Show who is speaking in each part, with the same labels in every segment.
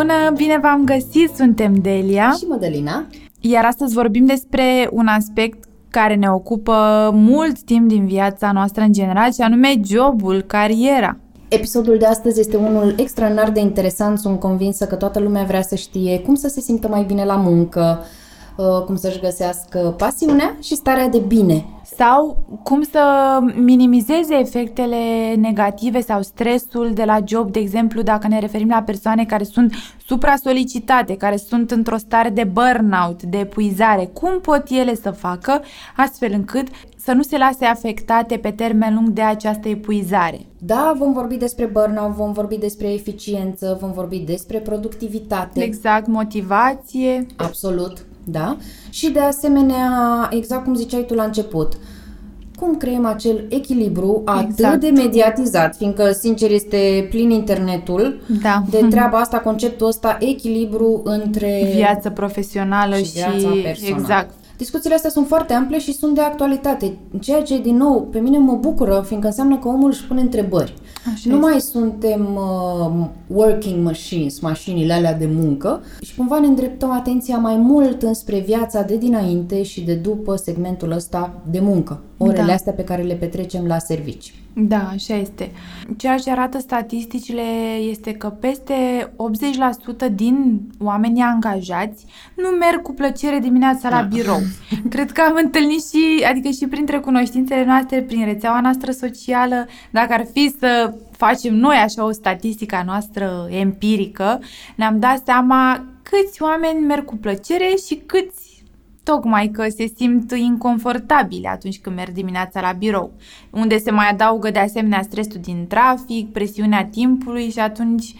Speaker 1: Bună!
Speaker 2: Bună, bine v-am găsit, suntem Delia
Speaker 1: și Mădălina.
Speaker 2: Iar astăzi vorbim despre un aspect care ne ocupă mult timp din viața noastră în general și anume jobul, cariera.
Speaker 1: Episodul de astăzi este unul extraordinar de interesant. Sunt convinsă că toată lumea vrea să știe cum să se simtă mai bine la muncă, uh, cum să-și găsească pasiunea și starea de bine
Speaker 2: sau cum să minimizeze efectele negative sau stresul de la job, de exemplu, dacă ne referim la persoane care sunt supra-solicitate, care sunt într-o stare de burnout, de epuizare. Cum pot ele să facă astfel încât să nu se lase afectate pe termen lung de această epuizare?
Speaker 1: Da, vom vorbi despre burnout, vom vorbi despre eficiență, vom vorbi despre productivitate.
Speaker 2: Exact, motivație.
Speaker 1: Absolut da? Și de asemenea, exact cum ziceai tu la început, cum creăm acel echilibru atât exact. de mediatizat, fiindcă, sincer, este plin internetul
Speaker 2: da.
Speaker 1: de treaba asta, conceptul ăsta, echilibru între
Speaker 2: viața profesională și, și
Speaker 1: viața personală.
Speaker 2: Exact.
Speaker 1: Discuțiile astea sunt foarte ample și sunt de actualitate, ceea ce, din nou, pe mine mă bucură, fiindcă înseamnă că omul își pune întrebări.
Speaker 2: Așa
Speaker 1: nu
Speaker 2: este.
Speaker 1: mai suntem uh, working machines, mașinile alea de muncă și cumva ne îndreptăm atenția mai mult înspre viața de dinainte și de după segmentul ăsta de muncă, orele da. astea pe care le petrecem la servici.
Speaker 2: Da, așa este. Ceea ce arată statisticile este că peste 80% din oamenii angajați nu merg cu plăcere dimineața la da. birou. Cred că am întâlnit și, adică și printre cunoștințele noastre, prin rețeaua noastră socială, dacă ar fi să facem noi așa o statistică a noastră empirică, ne-am dat seama câți oameni merg cu plăcere și câți tocmai că se simt inconfortabile atunci când merg dimineața la birou, unde se mai adaugă de asemenea stresul din trafic, presiunea timpului și atunci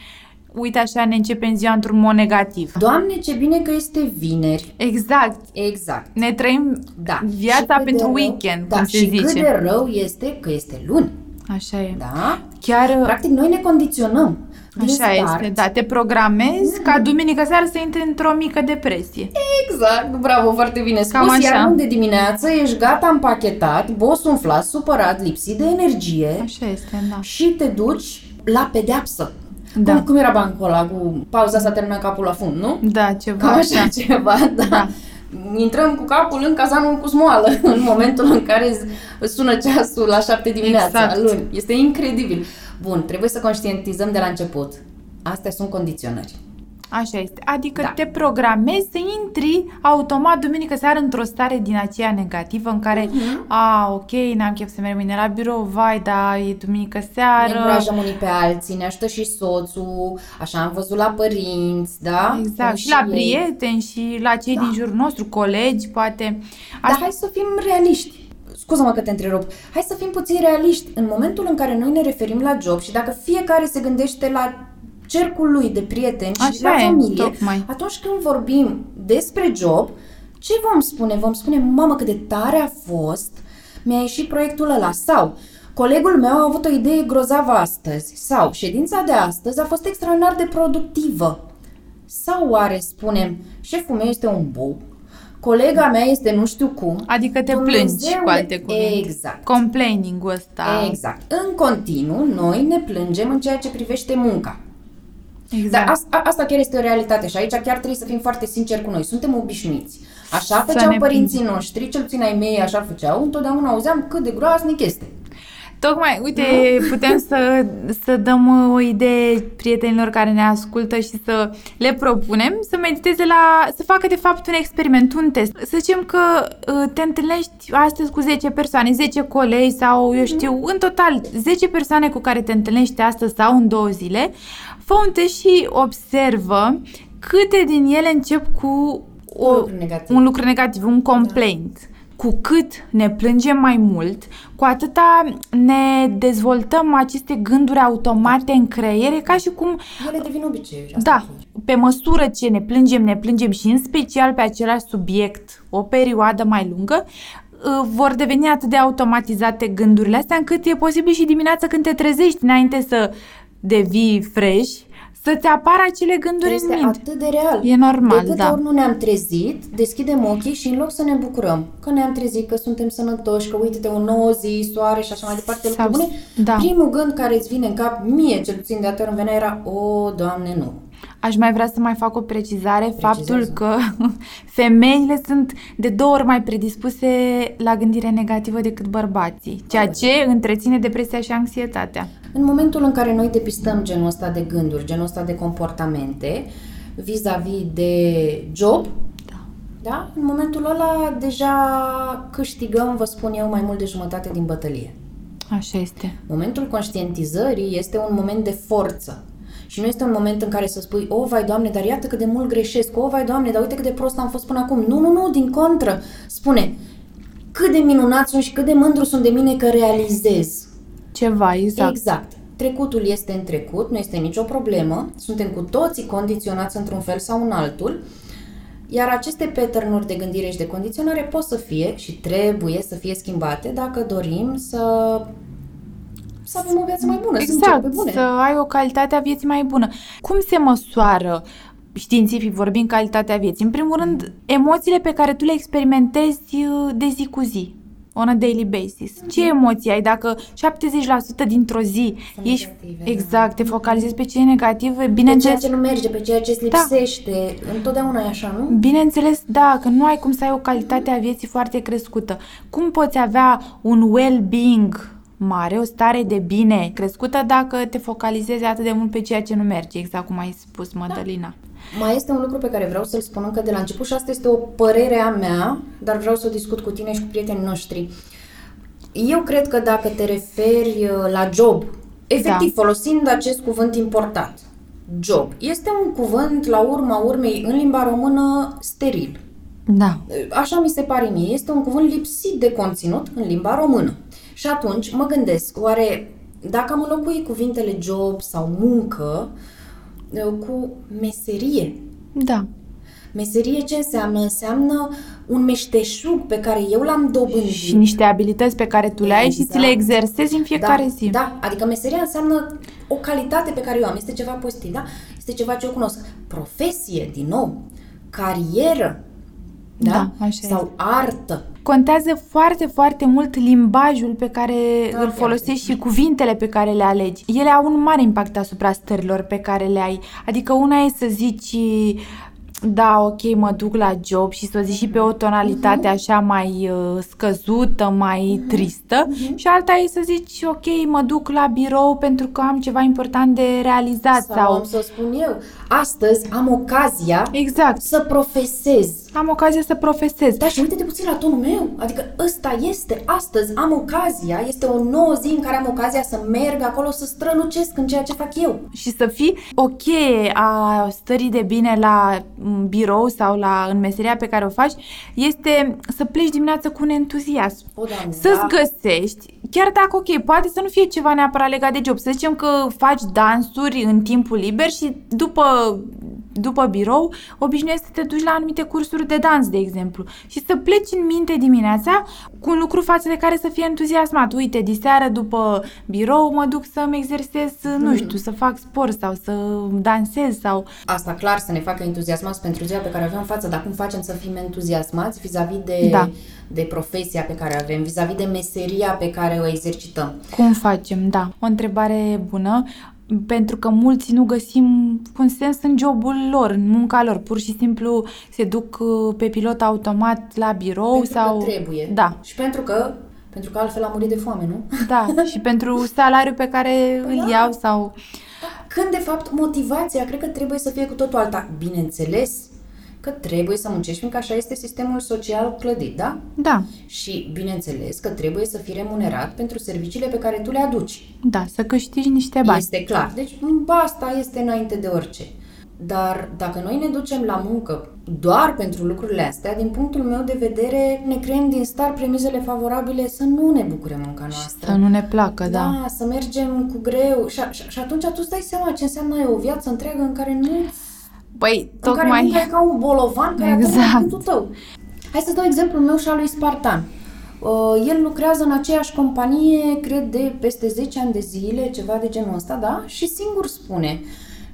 Speaker 2: uite așa ne începem ziua într-un mod negativ.
Speaker 1: Doamne, ce bine că este vineri.
Speaker 2: Exact.
Speaker 1: Exact.
Speaker 2: Ne trăim
Speaker 1: da.
Speaker 2: viața pentru rău, weekend,
Speaker 1: da,
Speaker 2: cum se
Speaker 1: și
Speaker 2: zice.
Speaker 1: cât de rău este că este luni.
Speaker 2: Așa e.
Speaker 1: Da?
Speaker 2: Chiar...
Speaker 1: Practic, noi ne condiționăm.
Speaker 2: Așa este, da, te programezi ca duminică seara să intri într-o mică depresie.
Speaker 1: Exact, bravo, foarte bine spus.
Speaker 2: Cam așa.
Speaker 1: Iar de dimineață ești gata împachetat, bos umflat, supărat, lipsit de energie.
Speaker 2: Așa este, da.
Speaker 1: Și te duci la pedeapsă.
Speaker 2: Da.
Speaker 1: Cum, cum era bancul ăla cu pauza s-a terminat capul la fund, nu?
Speaker 2: Da, ceva
Speaker 1: Cam așa ceva, da. da. Intrăm cu capul în cazanul cu smoală în momentul în care sună ceasul la șapte dimineața,
Speaker 2: exact.
Speaker 1: luni. Este incredibil. Bun, trebuie să conștientizăm de la început. Astea sunt condiționări.
Speaker 2: Așa este. Adică da. te programezi să intri automat duminică seară într-o stare din aceea negativă în care, uh-huh. a, ok, n-am chef să merg mâine la birou, vai, da, e duminică seară. Ne
Speaker 1: încurajăm unii pe alții, ne ajută și soțul, așa am văzut la părinți, da?
Speaker 2: Exact, și, și la ei. prieteni și la cei da. din jurul nostru, colegi, poate.
Speaker 1: Dar hai să fim realiști scuză-mă că te întrerup, hai să fim puțin realiști. În momentul în care noi ne referim la job și dacă fiecare se gândește la cercul lui de prieteni
Speaker 2: Așa
Speaker 1: și la
Speaker 2: e,
Speaker 1: familie,
Speaker 2: tocmai.
Speaker 1: atunci când vorbim despre job, ce vom spune? Vom spune, mamă, cât de tare a fost, mi-a ieșit proiectul ăla sau colegul meu a avut o idee grozavă astăzi sau ședința de astăzi a fost extraordinar de productivă. Sau oare spunem, șeful meu este un bou, colega mea este nu știu cum.
Speaker 2: Adică te Dumnezeu plângi cu alte cuvinte.
Speaker 1: Exact.
Speaker 2: Complaining-ul ăsta.
Speaker 1: Exact. În continuu, noi ne plângem în ceea ce privește munca.
Speaker 2: Exact.
Speaker 1: Dar asta, asta chiar este o realitate și aici chiar trebuie să fim foarte sinceri cu noi. Suntem obișnuiți. Așa
Speaker 2: Să
Speaker 1: făceau
Speaker 2: ne
Speaker 1: părinții
Speaker 2: plângem.
Speaker 1: noștri, cel puțin ai mei așa făceau, întotdeauna auzeam cât de groaznic este.
Speaker 2: Tocmai, uite, putem să, să dăm uh, o idee prietenilor care ne ascultă și să le propunem să mediteze la, să facă de fapt un experiment, un test. Să zicem că uh, te întâlnești astăzi cu 10 persoane, 10 colegi sau, eu știu, în total 10 persoane cu care te întâlnești astăzi sau în două zile, fă un test și observă câte din ele încep cu
Speaker 1: Un lucru negativ.
Speaker 2: un lucru negativ, un complaint. Cu cât ne plângem mai mult, cu atâta ne dezvoltăm aceste gânduri automate în creier, e ca și cum
Speaker 1: Ele devin obiceiuri. asta
Speaker 2: da,
Speaker 1: spun.
Speaker 2: pe măsură ce ne plângem, ne plângem și în special pe același subiect o perioadă mai lungă, uh, vor deveni atât de automatizate gândurile astea încât e posibil și dimineața când te trezești înainte să devii fresh, să-ți apară acele gânduri
Speaker 1: Este
Speaker 2: în minte.
Speaker 1: atât de real.
Speaker 2: E normal,
Speaker 1: de câte
Speaker 2: da.
Speaker 1: ori nu ne-am trezit, deschidem ochii și în loc să ne bucurăm că ne-am trezit, că suntem sănătoși, că uite-te o nouă zi, soare și așa mai departe,
Speaker 2: Sau-
Speaker 1: lucruri bune,
Speaker 2: da.
Speaker 1: primul gând care îți vine în cap, mie cel puțin de atât îmi venea era, o, Doamne, nu.
Speaker 2: Aș mai vrea să mai fac o precizare, faptul
Speaker 1: Precizează.
Speaker 2: că femeile sunt de două ori mai predispuse la gândire negativă decât bărbații, ceea ce întreține depresia și anxietatea.
Speaker 1: În momentul în care noi depistăm genul ăsta de gânduri, genul ăsta de comportamente, vis-a-vis de job,
Speaker 2: Da.
Speaker 1: da? în momentul ăla deja câștigăm, vă spun eu, mai mult de jumătate din bătălie.
Speaker 2: Așa este.
Speaker 1: Momentul conștientizării este un moment de forță. Și nu este un moment în care să spui, o, vai doamne, dar iată cât de mult greșesc, o, vai doamne, dar uite cât de prost am fost până acum. Nu, nu, nu, din contră. Spune, cât de minunat sunt și cât de mândru sunt de mine că realizez.
Speaker 2: Ceva, exact.
Speaker 1: Exact. Trecutul este în trecut, nu este nicio problemă, suntem cu toții condiționați într-un fel sau în altul, iar aceste pattern de gândire și de condiționare pot să fie și trebuie să fie schimbate dacă dorim să, să avem o viață mai bună, să
Speaker 2: Exact,
Speaker 1: încep pe bune.
Speaker 2: să ai o calitate a vieții mai bună. Cum se măsoară, științific vorbind, calitatea vieții? În primul rând, emoțiile pe care tu le experimentezi uh, de zi cu zi. On a daily basis. Ce emoții ai? Dacă 70% dintr-o zi
Speaker 1: Sunt
Speaker 2: ești
Speaker 1: negative, da.
Speaker 2: exact, te focalizezi pe cele negative,
Speaker 1: Pe ceea
Speaker 2: bineînțeles,
Speaker 1: ce nu merge, pe ceea ce îți
Speaker 2: Da.
Speaker 1: lipsește, întotdeauna e așa, nu?
Speaker 2: Bineînțeles, da, că nu ai cum să ai o calitate a vieții foarte crescută. Cum poți avea un well-being mare, o stare de bine crescută dacă te focalizezi atât de mult pe ceea ce nu merge, exact cum ai spus, Madalina.
Speaker 1: Mai este un lucru pe care vreau să-l spun încă de la început și asta este o părere a mea, dar vreau să o discut cu tine și cu prietenii noștri. Eu cred că dacă te referi uh, la job, efectiv
Speaker 2: Da.
Speaker 1: folosind acest cuvânt importat, job, este un cuvânt la urma urmei în limba română steril.
Speaker 2: Da.
Speaker 1: Așa mi se pare mie, este un cuvânt lipsit de conținut în limba română. Și atunci mă gândesc, oare dacă am înlocui cuvintele job sau muncă uh, cu meserie,
Speaker 2: Da.
Speaker 1: Meserie ce înseamnă? Înseamnă un meșteșug pe care eu l-am dobândit.
Speaker 2: Și niște abilități pe care tu le ai și ți le
Speaker 1: Exact.
Speaker 2: exersezi în fiecare
Speaker 1: da,
Speaker 2: zi.
Speaker 1: Da, adică meseria înseamnă o calitate pe care eu am. Este ceva pozitiv, da? Este ceva ce eu cunosc. Profesie, din nou. Carieră. Da?
Speaker 2: Da, așa
Speaker 1: Sau artă.
Speaker 2: Contează foarte, foarte mult limbajul pe care
Speaker 1: Da,
Speaker 2: îl
Speaker 1: chiar.
Speaker 2: folosești și cuvintele pe care le alegi. Ele au un mare impact asupra stărilor pe care le ai. Adică una e să zici da, ok, mă duc la job și să o zici și pe o tonalitate
Speaker 1: Mhm.
Speaker 2: așa mai uh, scăzută, mai tristă și alta e să zici ok, mă duc la birou pentru că am ceva important de realizat
Speaker 1: Sau,
Speaker 2: sau...
Speaker 1: am să spun eu. Astăzi am ocazia
Speaker 2: Exact.
Speaker 1: să profesez.
Speaker 2: Am ocazia să profesez.
Speaker 1: Da, și uite-te puțin la tonul meu. Adică ăsta este, astăzi am ocazia, este o nouă zi în care am ocazia să merg acolo să strălucesc în ceea ce fac eu.
Speaker 2: și să fii o cheie a stării de bine la m, birou sau la în meseria pe care o faci este să pleci dimineața cu un entuziasm.
Speaker 1: O, Doamne,
Speaker 2: Să-ți
Speaker 1: da.
Speaker 2: găsești, chiar dacă, ok, poate să nu fie ceva neapărat legat de job, să zicem că faci dansuri în timpul liber și după, după birou obișnuiești să te duci la anumite cursuri de dans, de exemplu, și să pleci în minte dimineața cu un lucru față de care să fii entuziasmat. Uite, diseară după birou mă duc să-mi exersez, nu știu, să fac sport sau să dansez sau...
Speaker 1: Asta clar să ne facă entuziasmați pentru ziua pe care o avem în față, dar cum facem să fim entuziasmați vis-a-vis de,
Speaker 2: Da.
Speaker 1: de profesia pe care o avem, vis-a-vis de meseria pe care o exercităm.
Speaker 2: Cum facem, da. O întrebare bună, pentru că mulți nu găsim un sens în jobul lor, în munca lor. Pur și simplu se duc uh, pe pilot automat la birou
Speaker 1: pentru
Speaker 2: sau...
Speaker 1: că trebuie.
Speaker 2: Da,
Speaker 1: Și pentru că, pentru că altfel am murit de foame, nu?
Speaker 2: da. și pentru salariul pe care îl
Speaker 1: Da.
Speaker 2: iau sau...
Speaker 1: Când, de fapt, motivația cred că trebuie să fie cu totul alta. Bineînțeles că trebuie să muncești, fiindcă așa este sistemul social clădit, da?
Speaker 2: Da,
Speaker 1: Și, bineînțeles, că trebuie să fii remunerat pentru serviciile pe care tu le aduci.
Speaker 2: da, să câștigi niște bani.
Speaker 1: Este clar. Deci, m, asta este înainte de orice. Dar dacă noi ne ducem la muncă doar pentru lucrurile astea, din punctul meu de vedere, ne creăm din start premizele favorabile să nu ne bucure munca noastră.
Speaker 2: Să nu ne placă, da.
Speaker 1: Da, să mergem cu greu. Și, și, și atunci tu îți dai seama ce înseamnă o viață întreagă în care nu
Speaker 2: Păi,
Speaker 1: în care
Speaker 2: tocmai...
Speaker 1: munca e ca un bolovan care
Speaker 2: Exact.
Speaker 1: exact. punctul tău. Hai să dau exemplul meu și al lui Spartan. Uh, el lucrează în aceeași companie, cred, de peste 10 ani de zile, ceva de genul ăsta, da? Și singur spune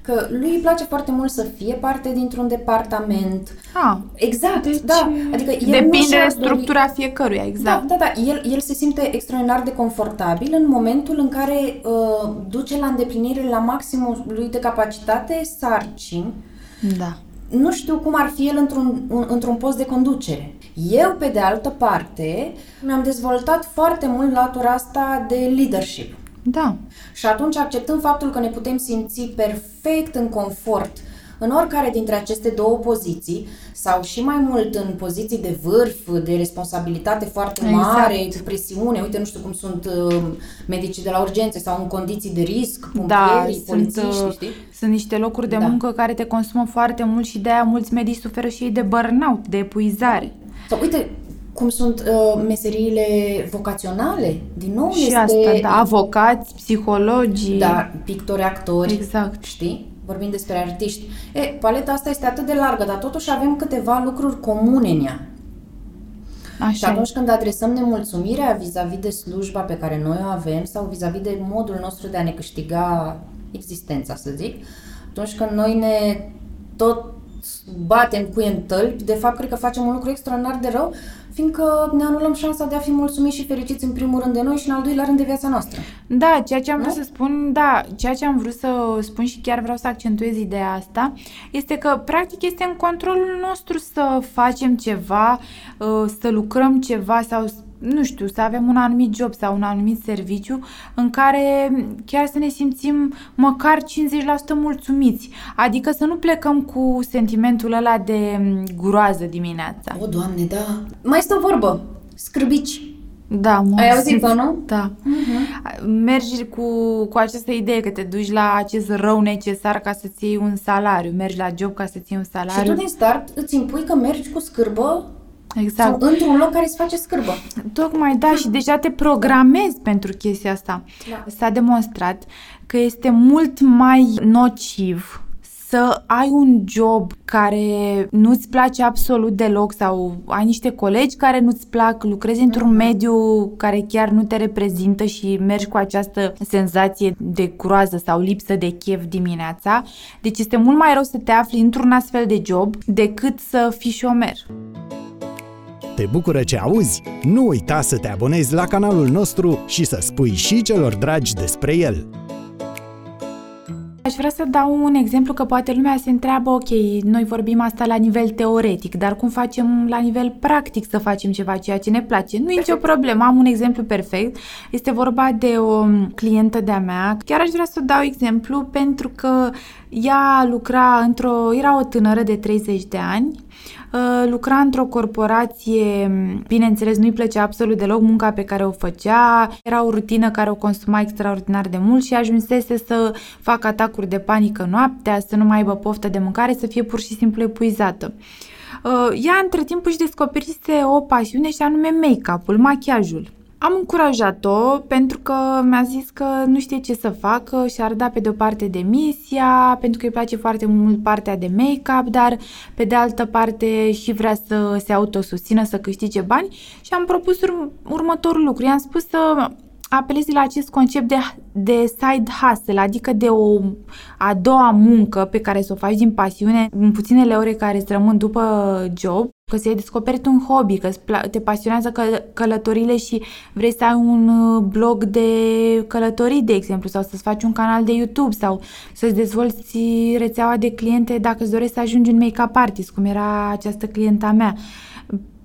Speaker 1: că lui îi place foarte mult să fie parte dintr-un departament.
Speaker 2: Ah,
Speaker 1: Exact,
Speaker 2: deci
Speaker 1: da. Adică el nu
Speaker 2: depinde
Speaker 1: și-ar
Speaker 2: de
Speaker 1: dori-
Speaker 2: structura fiecăruia, exact.
Speaker 1: da, da, da. El, el se simte extraordinar de confortabil în momentul în care uh, duce la îndeplinire la maximul lui de capacitate sarcini
Speaker 2: Da.
Speaker 1: nu știu cum ar fi el într-un, un, într-un post de conducere. Eu, pe de altă parte, mi-am dezvoltat foarte mult latura asta de leadership.
Speaker 2: Da.
Speaker 1: Și atunci, acceptând faptul că ne putem simți perfect în confort în oricare dintre aceste două poziții, sau și mai mult în poziții de vârf, de responsabilitate foarte
Speaker 2: Exact.
Speaker 1: mare, cu presiune, uite, nu știu cum sunt uh, medicii de la urgențe sau în condiții de risc,
Speaker 2: Da,
Speaker 1: pompierii,
Speaker 2: sunt,
Speaker 1: polițiști,
Speaker 2: uh,
Speaker 1: știi?
Speaker 2: sunt niște locuri de
Speaker 1: Da.
Speaker 2: muncă care te consumă foarte mult și de aia mulți medii suferă și ei de burnout, de epuizare.
Speaker 1: Sau uite cum sunt uh, meseriile vocaționale. Din nou
Speaker 2: Și
Speaker 1: este...
Speaker 2: asta, da, avocați, psihologi.
Speaker 1: Da, pictori, actori.
Speaker 2: Exact.
Speaker 1: Știi? Vorbim despre artiști. E, paleta asta este atât de largă, dar totuși avem câteva lucruri comune în ea. Și
Speaker 2: Așa.
Speaker 1: atunci când adresăm nemulțumirea vis-a-vis de slujba pe care noi o avem sau vis-a-vis de modul nostru de a ne câștiga existența, să zic, atunci când noi ne tot batem cu în tălpi, de fapt cred că facem un lucru extraordinar de rău, fiindcă ne anulăm șansa de a fi mulțumiți și fericiți în primul rând de noi și în al doilea rând de viața noastră.
Speaker 2: Da, ceea ce am vrut
Speaker 1: Nu?
Speaker 2: să spun, da, ceea ce am vrut să spun și chiar vreau să accentuez ideea asta, este că practic este în controlul nostru să facem ceva, uh, să lucrăm ceva sau nu știu, să avem un anumit job sau un anumit serviciu în care chiar să ne simțim măcar 50% mulțumiți. Adică să nu plecăm cu sentimentul ăla de mm, groază dimineața.
Speaker 1: O, Doamne, da. Mai stă o vorbă. Scârbici.
Speaker 2: Da, mă
Speaker 1: Ai auzit,
Speaker 2: simt-
Speaker 1: nu?
Speaker 2: Da. Mergi cu, cu această idee că te duci la acest rău necesar ca să-ți iei un salariu. Mergi la job ca să-ți iei un
Speaker 1: Și
Speaker 2: salariu.
Speaker 1: tu din start îți impui că mergi cu scârbă
Speaker 2: Exact.
Speaker 1: sau într-un loc care îți face scârbă.
Speaker 2: Tocmai da, și deja te programezi pentru chestia asta.
Speaker 1: Da.
Speaker 2: S-a demonstrat că este mult mai nociv să ai un job care nu-ți place absolut deloc sau ai niște colegi care nu-ți plac, lucrezi într-un mediu care chiar nu te reprezintă și mergi cu această senzație de groază sau lipsă de chef dimineața. Deci este mult mai rău să te afli într-un astfel de job decât să fii șomer.
Speaker 3: Te bucură ce auzi? Nu uita să te abonezi la canalul nostru și să spui și celor dragi despre el.
Speaker 2: Aș vrea să dau un exemplu că poate lumea se întreabă, ok, noi vorbim asta la nivel teoretic, dar cum facem la nivel practic să facem ceva ceea ce ne place? Nu e nicio problemă, am un exemplu perfect. Este vorba de o clientă de-a mea. Chiar aș vrea să dau exemplu pentru că ea lucra într-o, era o tânără de 30 de ani, Uh, lucra într-o corporație, bineînțeles, nu-i plăcea absolut deloc munca pe care o făcea, era o rutină care o consuma extraordinar de mult și ajunsese să facă atacuri de panică noaptea, să nu mai aibă poftă de mâncare, să fie pur și simplu epuizată. Uh, Ea, între timp, își descoperise o pasiune și anume make-up-ul, machiajul. Am încurajat-o pentru că mi-a zis că nu știe ce să facă și ar da pe de-o parte demisia, pentru că îi place foarte mult partea de make-up, dar pe de altă parte și vrea să se autosusțină, să câștige bani și am propus ur- următorul lucru. I-am spus să apelezi la acest concept de, de side hustle, adică de o a doua muncă pe care să o faci din pasiune în puținele ore care îți rămân după job, că ți-ai descoperit un hobby, că îți pla- te pasionează că- călătorile și vrei să ai un uh, blog de călătorii, de exemplu, sau să-ți faci un canal de YouTube sau să-ți dezvolți rețeaua de cliente dacă îți dorești să ajungi un make-up artist, cum era această clienta mea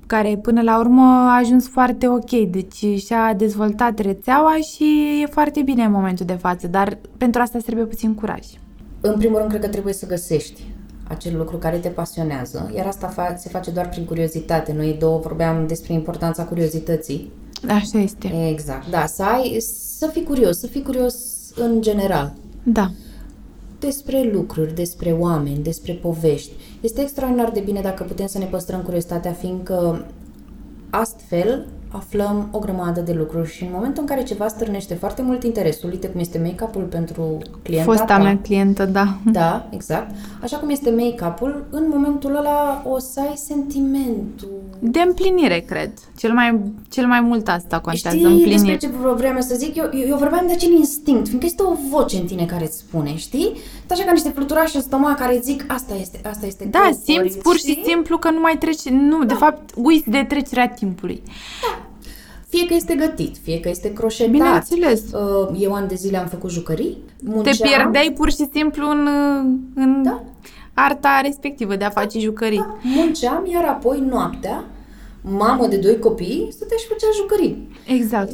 Speaker 2: care până la urmă a ajuns foarte ok, deci și-a dezvoltat rețeaua și e foarte bine în momentul de față, dar pentru asta îți trebuie puțin curaj.
Speaker 1: În primul rând, cred că trebuie să găsești acel lucru care te pasionează, iar asta fa- se face doar prin curiozitate. Noi două vorbeam despre importanța curiozității.
Speaker 2: Așa este.
Speaker 1: Exact, da, să ai, să fii curios, să fii curios în general.
Speaker 2: Da.
Speaker 1: despre lucruri, despre oameni, despre povești. Este extraordinar de bine dacă putem să ne păstrăm curiozitatea, fiindcă astfel aflăm o grămadă de lucruri și în momentul în care ceva stârnește foarte mult interesul, uite cum este make-up-ul pentru clienta
Speaker 2: Fosta
Speaker 1: ta,
Speaker 2: mea clientă, da.
Speaker 1: da, exact. Așa cum este make-up-ul, în momentul ăla o să ai sentimentul.
Speaker 2: De împlinire, cred. Cel mai, cel mai mult asta contează,
Speaker 1: Știi
Speaker 2: împlinire.
Speaker 1: despre ce vreau să zic? Eu, eu, eu vorbeam de acel instinct, fiindcă este o voce în tine care îți spune, știi? Așa ca niște fluturași în stomac care zic, asta este, asta este
Speaker 2: Da,
Speaker 1: corpul,
Speaker 2: simți pur și
Speaker 1: știi?
Speaker 2: simplu că nu mai treci, nu, de fapt, uiți de trecerea timpului.
Speaker 1: Fie că este gătit, fie că este croșetat.
Speaker 2: Bineînțeles.
Speaker 1: Uh, Eu ani de zile am făcut jucării.
Speaker 2: Te
Speaker 1: munceam.
Speaker 2: pierdeai pur și simplu în, în
Speaker 1: Da.
Speaker 2: Arta respectivă de a face jucării.
Speaker 1: Da, munceam, iar apoi noaptea, mamă de doi copii, stătea și făcea jucării.
Speaker 2: Exact.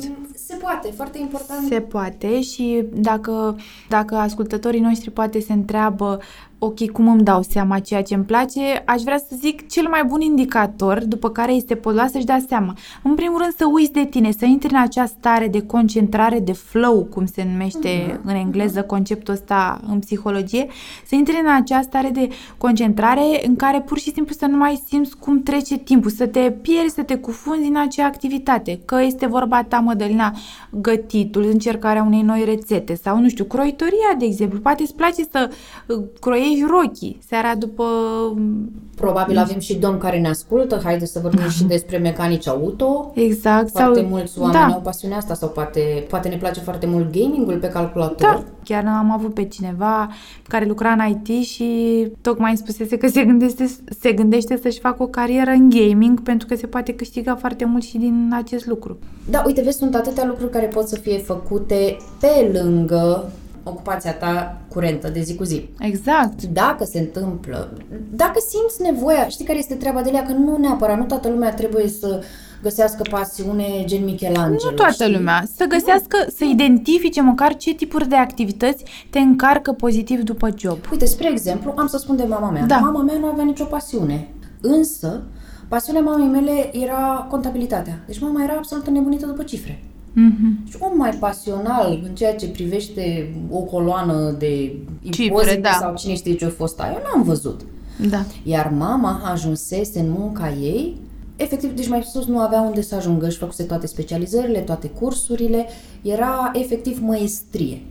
Speaker 1: Se poate, foarte important.
Speaker 2: Se poate și dacă, dacă ascultătorii noștri poate se întreabă ok, cum îmi dau seama ceea ce îmi place, aș vrea să zic cel mai bun indicator după care este podoa să-și dea seama. În primul rând să uiți de tine, să intri în acea stare de concentrare, de flow, cum se numește în engleză conceptul ăsta în psihologie, să intri în acea stare de concentrare în care pur și simplu să nu mai simți cum trece timpul, să te pierzi, să te cufunzi în acea activitate. Că este vorba ta, Mădălina, gătitul, încercarea unei noi rețete sau, nu știu, croitoria, de exemplu. Poate îți place să uh, croiești rochii seara după...
Speaker 1: Probabil avem și domn care ne ascultă, haide să vorbim și despre mecanici auto.
Speaker 2: Exact.
Speaker 1: Foarte
Speaker 2: sau...
Speaker 1: mulți oameni
Speaker 2: da.
Speaker 1: au pasiunea asta sau poate, poate ne place foarte mult gamingul pe calculator.
Speaker 2: Da, chiar am avut pe cineva care lucra în IT și tocmai îmi spusese că se gândește, se gândește să-și facă o carieră în gaming pentru că se poate câștiga foarte mult și din acest lucru.
Speaker 1: Da, uite, vezi, sunt atâtea lucruri care pot să fie făcute pe lângă ocupația ta curentă de zi cu zi.
Speaker 2: Exact.
Speaker 1: Dacă se întâmplă, dacă simți nevoia, știi care este treaba de ea, că nu neapărat, nu toată lumea trebuie să găsească pasiune gen Michelangelo.
Speaker 2: Nu toată
Speaker 1: știi?
Speaker 2: lumea. Să găsească, să identifice măcar ce tipuri de activități te încarcă pozitiv după job.
Speaker 1: Uite, spre exemplu, am să spun de mama mea.
Speaker 2: Da.
Speaker 1: Mama mea nu avea nicio pasiune, însă pasiunea mamei mele era contabilitatea. Deci mama era absolut nebunită după cifre.
Speaker 2: Mhm.
Speaker 1: Și om mai pasional în ceea ce privește o coloană de
Speaker 2: Cifre,
Speaker 1: impozite
Speaker 2: da.
Speaker 1: sau cine știe ce a fost aia, eu n-am văzut.
Speaker 2: Da.
Speaker 1: Iar mama ajunsese în munca ei, efectiv, deci mai sus nu avea unde să ajungă, își făcuse toate specializările, toate cursurile, era efectiv măestrie,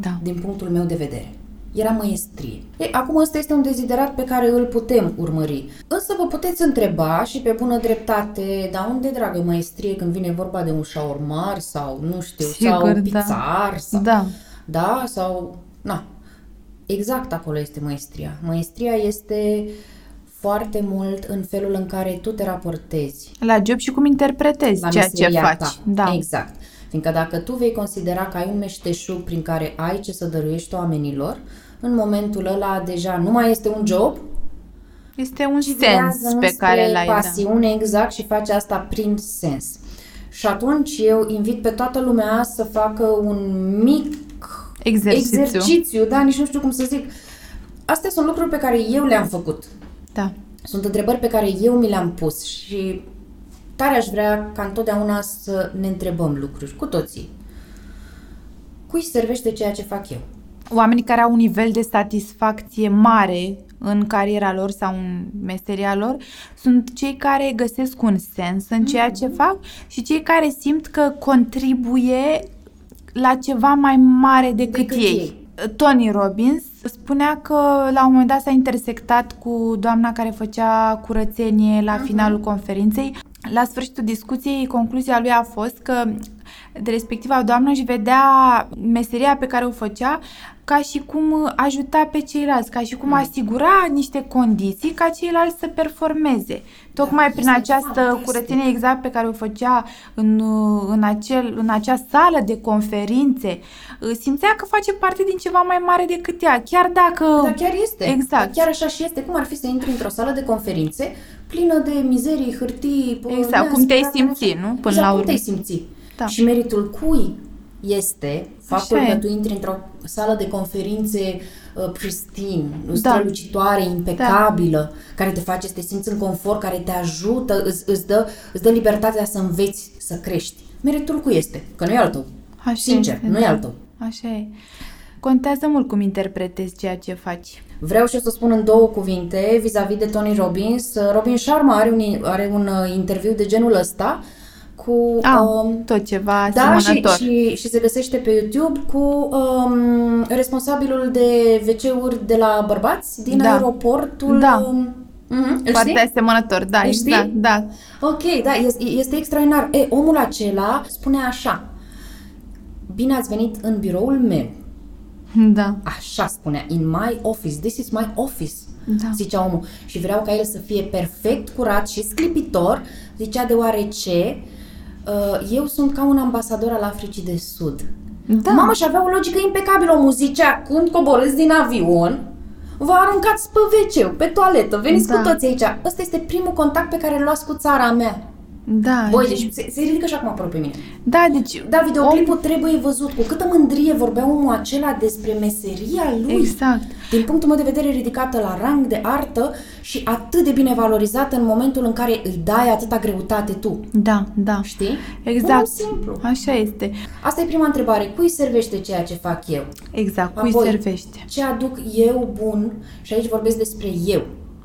Speaker 2: Da.
Speaker 1: din punctul meu de vedere. Era măestrie. Ei, acum ăsta este un deziderat pe care îl putem urmări. Însă vă puteți întreba și pe bună dreptate, dar unde, dragă, măestrie când vine vorba de un șaurmar sau, nu știu, sau
Speaker 2: Sigur,
Speaker 1: un
Speaker 2: da.
Speaker 1: pizzar sau...
Speaker 2: Da.
Speaker 1: Da, sau... Na. Exact acolo este maestria. Maestria este foarte mult în felul în care tu te raportezi
Speaker 2: La job și cum interpretezi
Speaker 1: la
Speaker 2: ceea ce
Speaker 1: meseria
Speaker 2: faci.
Speaker 1: ta.
Speaker 2: Da.
Speaker 1: Exact. Fiindcă dacă tu vei considera că ai un meșteșug prin care ai ce să dăruiești oamenilor, în momentul ăla deja nu mai este un job,
Speaker 2: Este un
Speaker 1: ci
Speaker 2: sens
Speaker 1: virează
Speaker 2: pe
Speaker 1: înspre
Speaker 2: care l-ai da.
Speaker 1: pasiune, exact, și face asta prin sens. Și atunci eu invit pe toată lumea să facă un mic
Speaker 2: Exercițiu.
Speaker 1: exercițiu, da, nici nu știu cum să zic. Astea sunt lucruri pe care eu le-am făcut.
Speaker 2: Da.
Speaker 1: Sunt întrebări pe care eu mi le-am pus și tare aș vrea ca întotdeauna să ne întrebăm lucruri cu toții. Cui servește ceea ce fac eu?
Speaker 2: Oamenii care au un nivel de satisfacție mare în cariera lor sau în meseria lor sunt cei care găsesc un sens în ceea ce
Speaker 1: Mhm.
Speaker 2: fac și cei care simt că contribuie la ceva mai mare decât,
Speaker 1: Decât
Speaker 2: ei.
Speaker 1: ei.
Speaker 2: Tony Robbins spunea că la un moment dat s-a intersectat cu doamna care făcea curățenie la
Speaker 1: Mhm.
Speaker 2: finalul conferinței. La sfârșitul discuției, concluzia lui a fost că de respectiva doamnă își vedea meseria pe care o făcea ca și cum ajuta pe ceilalți, ca și cum
Speaker 1: Mhm.
Speaker 2: asigura niște condiții ca ceilalți să performeze. Tocmai prin
Speaker 1: este
Speaker 2: această
Speaker 1: fantastic.
Speaker 2: curățenie exact pe care o făcea în, în, acel, în acea sală de conferințe, simțea că face parte din ceva mai mare decât ea, chiar dacă...
Speaker 1: Dar chiar este.
Speaker 2: Exact.
Speaker 1: Dar chiar așa și este. Cum ar fi să intri într-o sală de conferințe plină de mizerii, hârtii... bă,
Speaker 2: Exact, cum te-ai
Speaker 1: neaspărate,
Speaker 2: simți,
Speaker 1: așa.
Speaker 2: nu? Până
Speaker 1: exact,
Speaker 2: la
Speaker 1: cum
Speaker 2: urmă.
Speaker 1: te-ai simți.
Speaker 2: Da.
Speaker 1: Și meritul cui este faptul
Speaker 2: Așa e.
Speaker 1: că tu intri într-o sală de conferințe uh, pristine,
Speaker 2: Da.
Speaker 1: strălucitoare, impecabilă, care te face să te simți în confort, care te ajută, îți, îți, dă, îți dă libertatea să înveți, să crești. Meritul cui este? Că nu e al tău.
Speaker 2: Așa
Speaker 1: Sincer,
Speaker 2: este,
Speaker 1: nu e
Speaker 2: da.
Speaker 1: al tău.
Speaker 2: Așa e. Contează mult cum interpretezi ceea ce faci.
Speaker 1: Vreau și eu să spun în două cuvinte vis-a-vis de Tony Robbins. Robin Sharma are un, are un uh, interviu de genul ăsta cu...
Speaker 2: Ah, um, tot ceva
Speaker 1: da,
Speaker 2: și,
Speaker 1: și, și se găsește pe YouTube cu um, responsabilul de WC-uri de la bărbați din
Speaker 2: Da.
Speaker 1: aeroportul...
Speaker 2: Da.
Speaker 1: Um, mhm, îl
Speaker 2: Foarte
Speaker 1: știi?
Speaker 2: asemănător, da,
Speaker 1: Îl știi?
Speaker 2: da, da.
Speaker 1: Ok, da, este, este extraordinar. E, omul acela spune așa. Bine ați venit în biroul meu.
Speaker 2: Da.
Speaker 1: Așa spunea, in my office, this is my office,
Speaker 2: Da.
Speaker 1: zicea omul. Și vreau ca el să fie perfect curat și sclipitor, zicea deoarece uh, eu sunt ca un ambasador al Africii de Sud.
Speaker 2: Da.
Speaker 1: Mama și avea o logică impecabilă, omul zicea, când coborâți din avion, vă aruncați pe wc pe toaletă, veniți
Speaker 2: Da.
Speaker 1: cu toți aici. Ăsta este primul contact pe care îl luați cu țara mea.
Speaker 2: Da.
Speaker 1: Băi,
Speaker 2: și-
Speaker 1: deci se, se ridică și acum aproape pe mine.
Speaker 2: Da, deci...
Speaker 1: Da, videoclipul trebuie văzut. Cu câtă mândrie vorbea omul acela despre meseria lui.
Speaker 2: Exact.
Speaker 1: Din punctul meu de vedere, ridicată la rang de artă și atât de bine valorizată în momentul în care îi dai atâta greutate tu.
Speaker 2: Da, da.
Speaker 1: Știi?
Speaker 2: Exact.
Speaker 1: Un simplu.
Speaker 2: Așa este.
Speaker 1: Asta e prima întrebare. Cui servește ceea ce fac eu?
Speaker 2: Exact. Cui
Speaker 1: Apoi,
Speaker 2: servește?
Speaker 1: Ce aduc eu bun, și aici vorbesc despre eu,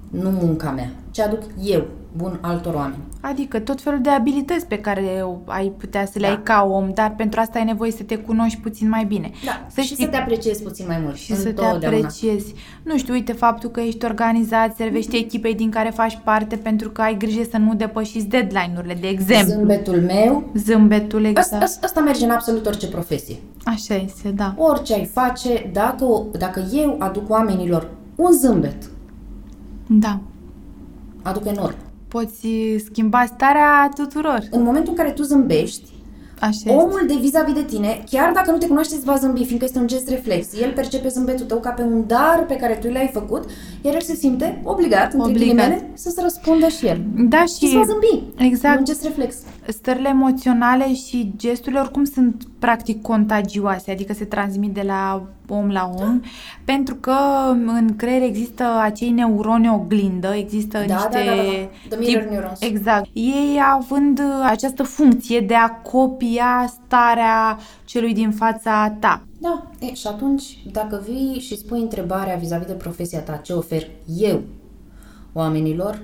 Speaker 1: nu munca mea. Ce aduc eu bun altor oameni.
Speaker 2: Adică tot felul de abilități pe care ai putea să le
Speaker 1: Da.
Speaker 2: ai ca om, dar pentru asta ai nevoie să te cunoști puțin mai bine.
Speaker 1: Da,
Speaker 2: Să
Speaker 1: și
Speaker 2: știi
Speaker 1: să te apreciezi puțin mai mult.
Speaker 2: și să te
Speaker 1: întotdeauna.
Speaker 2: apreciezi. Nu știu, uite, faptul că ești organizat, servești echipei din care faci parte pentru că ai grijă să nu depășiți deadline-urile, de exemplu.
Speaker 1: Zâmbetul meu,
Speaker 2: Zâmbetul, exact.
Speaker 1: Asta, asta, asta merge în absolut orice profesie.
Speaker 2: Așa este, da.
Speaker 1: Orice ai face, dacă, o- dacă eu aduc oamenilor un zâmbet,
Speaker 2: Da.
Speaker 1: aduc enorm.
Speaker 2: Poți schimba starea tuturor.
Speaker 1: În momentul în care tu zâmbești,
Speaker 2: Așa este.
Speaker 1: omul de vis-a-vis de tine, chiar dacă nu te cunoaște, îți va zâmbi, fiindcă este un gest reflex. El percepe zâmbetul tău ca pe un dar pe care tu l-ai făcut, iar el se simte obligat, între
Speaker 2: Obligat.
Speaker 1: ghilimele, să-ți răspundă și el.
Speaker 2: Da,
Speaker 1: Și îți va zâmbi.
Speaker 2: Exact.
Speaker 1: E un gest reflex.
Speaker 2: Stările emoționale și gesturile oricum sunt practic contagioase, adică se transmit de la om la om, pentru că în creier există acei neuroni oglindă, există
Speaker 1: Da,
Speaker 2: niște...
Speaker 1: da, da, da. The mirror neurons.
Speaker 2: Exact. Ei având această funcție de a copia starea celui din fața ta.
Speaker 1: Da, e, și atunci, dacă vii și spui întrebarea vis-a-vis de profesia ta, ce ofer eu oamenilor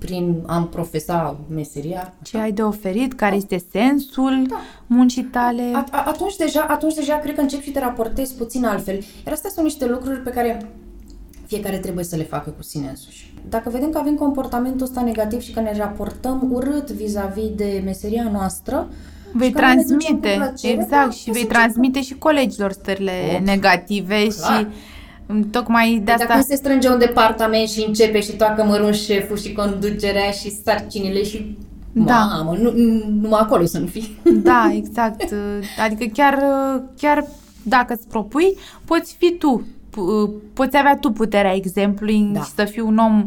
Speaker 1: prin am profesa meseria,
Speaker 2: Ce ai de oferit, care este sensul
Speaker 1: Da.
Speaker 2: muncii tale.
Speaker 1: a, a, atunci, deja, atunci deja cred că încep și te raportezi puțin altfel. Iar astea sunt niște lucruri pe care fiecare trebuie să le facă cu sine însuși. Dacă vedem că avem comportamentul ăsta negativ și că ne raportăm urât vis-a-vis de meseria noastră,
Speaker 2: Vei
Speaker 1: și că nu ne ducem cu
Speaker 2: transmite,
Speaker 1: plăcere,
Speaker 2: exact,
Speaker 1: da,
Speaker 2: și
Speaker 1: o
Speaker 2: vei
Speaker 1: să
Speaker 2: transmite și colegilor stările
Speaker 1: Oh,
Speaker 2: negative
Speaker 1: clar.
Speaker 2: și mm, tocmai de
Speaker 1: Dar
Speaker 2: asta...
Speaker 1: când se strânge un departament și începe și toacă mărun șeful și conducerea și sarcinile și...
Speaker 2: Da.
Speaker 1: Mamă, nu, nu, numai acolo să nu fii.
Speaker 2: Da, exact. Adică chiar, chiar dacă îți propui, poți fi tu, P- poți avea tu puterea exemplului
Speaker 1: Da.
Speaker 2: și să fii un om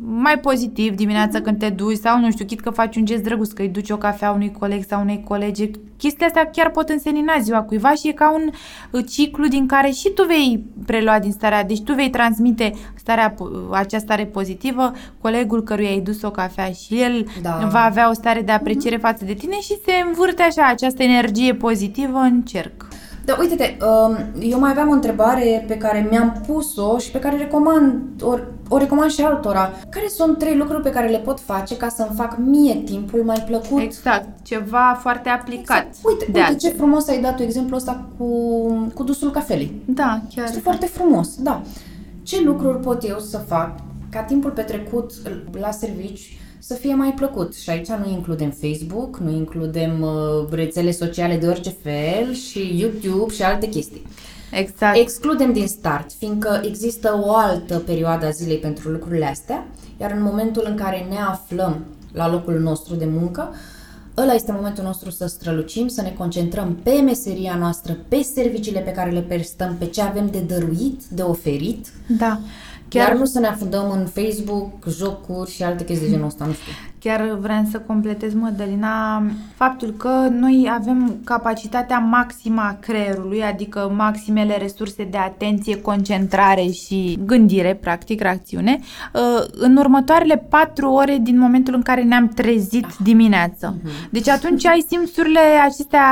Speaker 2: mai pozitiv dimineața când te duci sau nu știu, chit că faci un gest drăguț, că îi duci o cafea unui coleg sau unei colege. Chestiile astea chiar pot însenina ziua cuiva și e ca un uh, ciclu din care și tu vei prelua din starea, deci tu vei transmite starea, po- acea stare pozitivă, colegul căruia ai dus o cafea și el
Speaker 1: Da.
Speaker 2: va avea o stare de apreciere față de tine și se învârte așa această energie pozitivă în cerc.
Speaker 1: Da, uite-te, um, eu mai aveam o întrebare pe care mi-am pus-o și pe care recomand, o, o recomand și altora. Care sunt trei lucruri pe care le pot face ca să-mi fac mie timpul mai plăcut?
Speaker 2: Exact, ceva foarte aplicat.
Speaker 1: Uite,
Speaker 2: de
Speaker 1: uite
Speaker 2: altfel.
Speaker 1: ce frumos ai dat tu exemplul ăsta cu, cu dusul cafelei.
Speaker 2: Da, chiar.
Speaker 1: Este foarte frumos, da. Ce lucruri pot eu să fac ca timpul petrecut la servici să fie mai plăcut? Și aici nu includem Facebook, nu includem uh, rețele sociale de orice fel și YouTube și alte chestii.
Speaker 2: Exact.
Speaker 1: Excludem din start, fiindcă există o altă perioadă a zilei pentru lucrurile astea, iar în momentul în care ne aflăm la locul nostru de muncă, ăla este momentul nostru să strălucim, să ne concentrăm pe meseria noastră, pe serviciile pe care le prestăm, pe ce avem de dăruit, de oferit,
Speaker 2: da.
Speaker 1: Chiar
Speaker 2: Chiar,
Speaker 1: nu să ne afundăm în Facebook, jocuri și alte chestii de genul ăsta, nu știu.
Speaker 2: chiar vreau să completez, Mădălina, faptul că noi avem capacitatea maximă a creierului, adică maximele resurse de atenție, concentrare și gândire, practic, reacțiune, uh, în următoarele patru ore din momentul în care ne-am trezit dimineață. Deci atunci ai simțurile acestea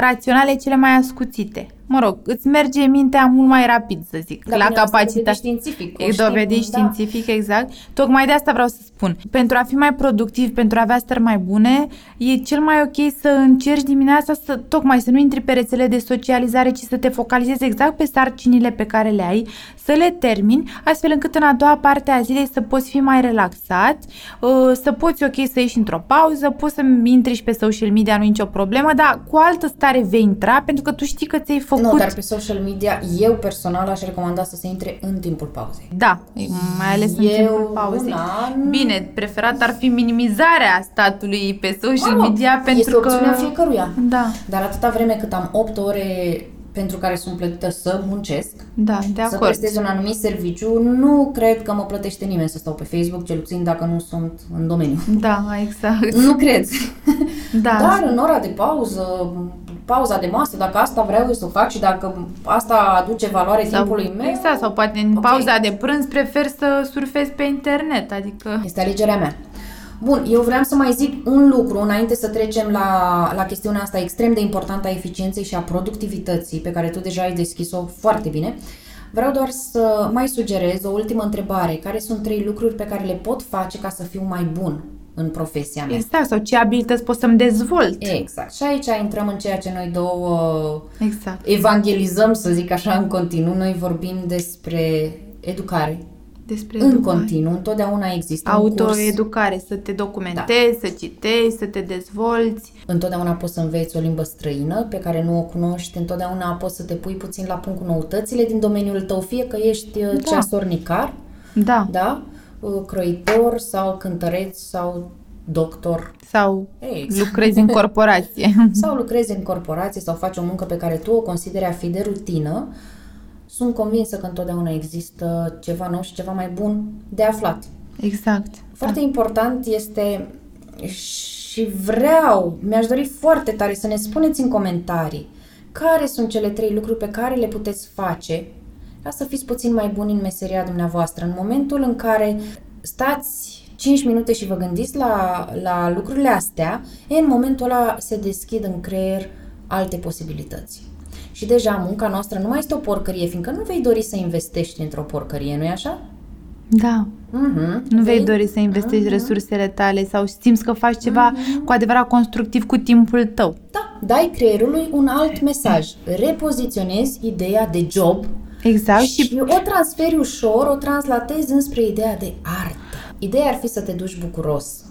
Speaker 2: raționale cele mai ascuțite. Mă rog, îți merge mintea mult mai rapid, să zic,
Speaker 1: Dar
Speaker 2: la
Speaker 1: bine, asta
Speaker 2: capacitate.
Speaker 1: dovedit științific, o
Speaker 2: E
Speaker 1: știm,
Speaker 2: dovedit
Speaker 1: da.
Speaker 2: științific, exact. Tocmai de asta vreau să spun. Pentru a fi mai productiv, pentru a avea stări mai bune, e cel mai ok să încerci dimineața să, tocmai să nu intri pe rețele de socializare, ci să te focalizezi exact pe sarcinile pe care le ai, să le termini, astfel încât în a doua parte a zilei să poți fi mai relaxat, uh, să poți ok să ieși într-o pauză, poți să intri și pe social media, nu e nicio problemă, dar cu altă stare vei intra, pentru că tu știi că ți-ai făcut...
Speaker 1: Nu, dar pe social media, eu personal aș recomanda să se intre în timpul pauzei.
Speaker 2: Da, mai ales în
Speaker 1: Eu,
Speaker 2: timpul pauzei.
Speaker 1: una,
Speaker 2: Bine, preferat ar fi minimizarea statului pe social
Speaker 1: Mă rog,
Speaker 2: media pentru
Speaker 1: este
Speaker 2: că...
Speaker 1: opțiunea fiecăruia.
Speaker 2: Da,
Speaker 1: Dar atâta vreme cât am 8 ore pentru care sunt plătită să muncesc,
Speaker 2: da, de
Speaker 1: să
Speaker 2: acord.
Speaker 1: prestez un anumit serviciu, nu cred că mă plătește nimeni să stau pe Facebook, cel puțin dacă nu sunt în domeniu.
Speaker 2: Da, exact.
Speaker 1: Nu cred.
Speaker 2: Da.
Speaker 1: Dar în ora de pauză, pauza de masă, dacă asta vreau eu să o fac și dacă asta aduce valoare timpului meu,
Speaker 2: Exact, sau poate în
Speaker 1: ok.
Speaker 2: pauza de prânz prefer să surfez pe internet, adică...
Speaker 1: Este alegerea mea. Bun, eu vreau să mai zic un lucru înainte să trecem la, la chestiunea asta extrem de importantă a eficienței și a productivității, pe care tu deja ai deschis-o foarte bine. Vreau doar să mai sugerez o ultimă întrebare. Care sunt trei lucruri pe care le pot face ca să fiu mai bun în profesia mea?
Speaker 2: Exact, sau ce abilități pot să-mi dezvolt.
Speaker 1: Exact. Și aici intrăm în ceea ce noi două
Speaker 2: Exact.
Speaker 1: evangelizăm, să zic așa, în continuu. Noi vorbim despre educare.
Speaker 2: Despre
Speaker 1: În
Speaker 2: educare.
Speaker 1: continuu, întotdeauna există un curs.
Speaker 2: Autoeducare, să te documentezi, să citești, să te dezvolți.
Speaker 1: Întotdeauna poți să înveți o limbă străină pe care nu o cunoști, întotdeauna poți să te pui puțin la punct cu noutățile din domeniul tău, fie că ești da. ceasornicar,
Speaker 2: Da.
Speaker 1: da? Uh, croitor sau cântăreț sau doctor
Speaker 2: Sau
Speaker 1: Exact.
Speaker 2: lucrezi în corporație.
Speaker 1: sau lucrezi în corporație sau faci o muncă pe care tu o consideri a fi de rutină, sunt convinsă că întotdeauna există ceva nou și ceva mai bun de aflat.
Speaker 2: Exact.
Speaker 1: Foarte important este și vreau, mi-aș dori foarte tare să ne spuneți în comentarii care sunt cele trei lucruri pe care le puteți face ca să fiți puțin mai buni în meseria dumneavoastră. În momentul în care stați 5 minute și vă gândiți la, la lucrurile astea, e în momentul ăla se deschid în creier alte posibilități. Și deja munca noastră nu mai este o porcărie, fiindcă nu vei dori să investești într-o porcărie, nu-i așa?
Speaker 2: Da.
Speaker 1: Mhm.
Speaker 2: Nu vei dori să investești resursele tale sau simți că faci ceva cu adevărat constructiv cu timpul tău.
Speaker 1: Da, dai creierului un alt mesaj. Repoziționezi ideea de job
Speaker 2: Exact
Speaker 1: și,
Speaker 2: și
Speaker 1: o transferi ușor, o translatezi înspre ideea de artă. Ideea ar fi să te duci bucuros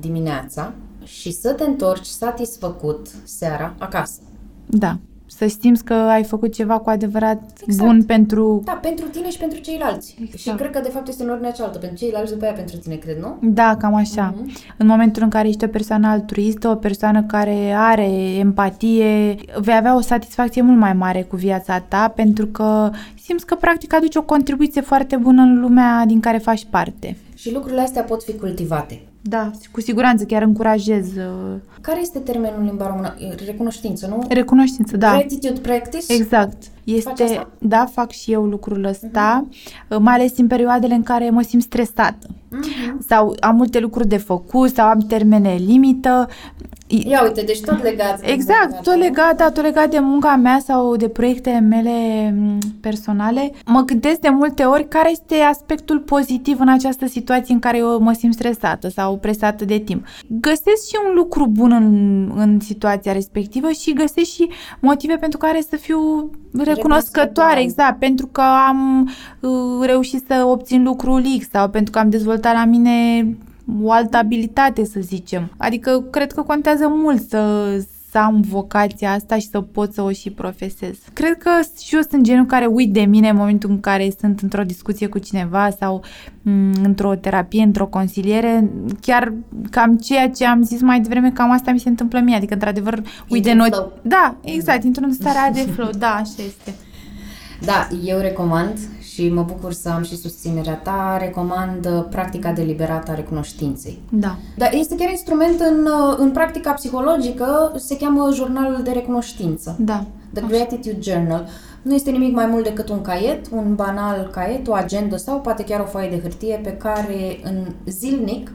Speaker 1: dimineața și să te întorci satisfăcut seara acasă.
Speaker 2: da, să simți că ai făcut ceva cu adevărat
Speaker 1: Exact.
Speaker 2: bun pentru
Speaker 1: Da, pentru tine și pentru ceilalți.
Speaker 2: Exact.
Speaker 1: Și cred că de fapt este în ordinea cealaltă. Pentru ceilalți după aia pentru tine, cred, nu?
Speaker 2: Da, cam așa. În momentul în care ești o persoană altruistă, o persoană care are empatie, vei avea o satisfacție mult mai mare cu viața ta pentru că simți că practic aduci o contribuție foarte bună în lumea din care faci parte.
Speaker 1: Și lucrurile astea pot fi cultivate.
Speaker 2: Da, cu siguranță chiar încurajez uh,
Speaker 1: Care este termenul în limba română? E Recunoștință, nu?
Speaker 2: recunoștință, da.
Speaker 1: Gratitude practice?
Speaker 2: Exact.
Speaker 1: Faci
Speaker 2: Este,
Speaker 1: asta? Mhm.
Speaker 2: da, fac și eu lucrul ăsta, uh, mai ales în perioadele în care mă simt stresată
Speaker 1: Mhm.
Speaker 2: sau am multe lucruri de făcut sau am termene limită. I-
Speaker 1: Ia uite, deci tot legat. de
Speaker 2: Exact,
Speaker 1: munca
Speaker 2: tot
Speaker 1: ta, nu?
Speaker 2: legat, da, tot legat de munca mea sau de proiectele mele m, personale. Mă gândesc de multe ori care este aspectul pozitiv în această situație în care eu mă simt stresată sau presată de timp. Găsesc și un lucru bun în, în situația respectivă și găsesc și motive pentru care să fiu recunoscătoare,
Speaker 1: Recunoscătoare.
Speaker 2: exact, pentru că am uh, reușit să obțin lucrul X sau pentru că am dezvoltat la mine o altă abilitate, să zicem. Adică cred că contează mult să, să am vocația asta și să pot să o și profesez. Cred că și eu sunt genul care uit de mine în momentul în care sunt într-o discuție cu cineva sau m- într-o terapie, într-o consiliere. Chiar cam ceea ce am zis mai devreme, cam asta mi se întâmplă mie. Adică, într-adevăr, uit de
Speaker 1: în
Speaker 2: noi.
Speaker 1: flow.
Speaker 2: Da, exact, într-o stare de flow. Da, așa este.
Speaker 1: Da, eu recomand și mă bucur să am și susținerea ta, recomand uh, practica deliberată a recunoștinței.
Speaker 2: Da.
Speaker 1: Dar este chiar instrument în, uh, în practica psihologică, se cheamă jurnalul de recunoștință.
Speaker 2: Da.
Speaker 1: The Gratitude Journal. Nu este nimic mai mult decât un caiet, un banal caiet, o agendă sau poate chiar o foaie de hârtie pe care în zilnic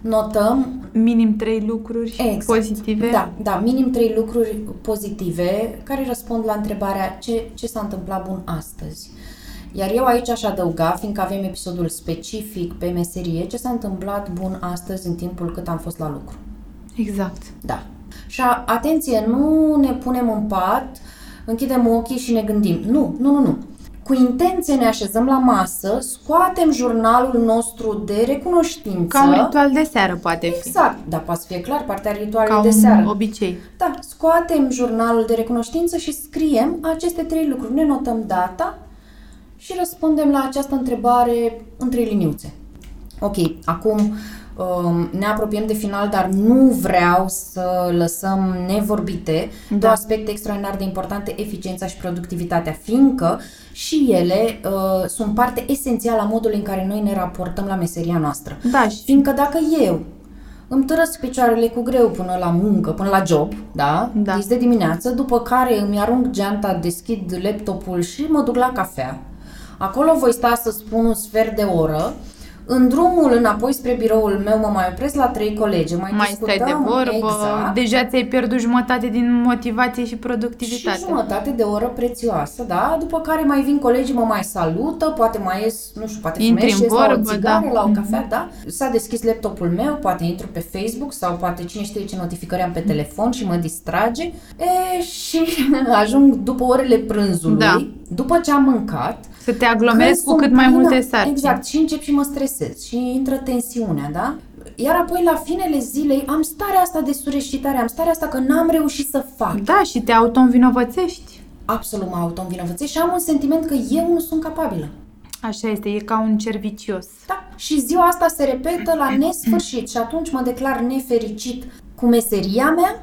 Speaker 1: notăm
Speaker 2: Minim trei lucruri
Speaker 1: Exact.
Speaker 2: pozitive.
Speaker 1: Da, da, minim trei lucruri pozitive care răspund la întrebarea ce, ce s-a întâmplat bun astăzi. Iar eu aici aș adăuga, fiindcă avem episodul specific pe meserie, ce s-a întâmplat bun astăzi în timpul cât am fost la lucru.
Speaker 2: Exact.
Speaker 1: Da. Și a- atenție, nu ne punem în pat, închidem ochii și ne gândim. Nu, nu, nu, nu. Cu intenție ne așezăm la masă, scoatem jurnalul nostru de recunoștință.
Speaker 2: Ca un ritual de seară poate fi.
Speaker 1: Exact, dar poate să fie clar partea ritualului
Speaker 2: Ca
Speaker 1: de
Speaker 2: un
Speaker 1: seară.
Speaker 2: obicei.
Speaker 1: Da, scoatem jurnalul de recunoștință și scriem aceste trei lucruri. Ne notăm data și răspundem la această întrebare în trei liniuțe. Ok, acum um, ne apropiem de final, dar nu vreau să lăsăm nevorbite da. două aspecte extraordinar de importante, eficiența și productivitatea, fiindcă și ele uh, sunt parte esențială a modului în care noi ne raportăm la meseria noastră.
Speaker 2: Da, și
Speaker 1: Fiindcă dacă eu îmi tărăsc picioarele cu greu până la muncă, până la job, da?
Speaker 2: Da.
Speaker 1: Dis de dimineață, după care îmi arunc geanta, deschid laptopul și mă duc la cafea. Acolo voi sta să spun un sfert de oră. În drumul înapoi spre biroul meu mă mai opresc la trei colegi, mai,
Speaker 2: mai
Speaker 1: discutăm,
Speaker 2: stai de vorbă,
Speaker 1: exact,
Speaker 2: deja ți-ai pierdut jumătate din motivație și
Speaker 1: și
Speaker 2: productivitate.
Speaker 1: jumătate de oră prețioasă, da? După care mai vin colegii, mă mai salută, poate mai ies, nu știu, poate
Speaker 2: Intri
Speaker 1: fumez
Speaker 2: în
Speaker 1: și ies la o
Speaker 2: vorbă,
Speaker 1: țigară,
Speaker 2: da.
Speaker 1: la o cafea, da? S-a deschis laptopul meu, poate intru pe Facebook sau poate cine știe ce notificări am pe telefon și mă distrage. E, și ajung după orele prânzului,
Speaker 2: Da.
Speaker 1: după ce am mâncat,
Speaker 2: Să te aglomerezi
Speaker 1: când
Speaker 2: cu cât
Speaker 1: sunt
Speaker 2: mai
Speaker 1: plină-
Speaker 2: multe sarcini.
Speaker 1: Exact, și încep și mă stresez și intră tensiunea, da? Iar apoi la finele zilei am starea asta de sureșitare, am starea asta că n-am reușit să fac.
Speaker 2: Da, și te auto-învinovățești.
Speaker 1: Absolut mă auto-învinovățesc și am un sentiment că eu nu sunt capabilă.
Speaker 2: Așa este, e ca un cer vicios.
Speaker 1: Da. Și ziua asta se repetă la nesfârșit și atunci mă declar nefericit cu meseria mea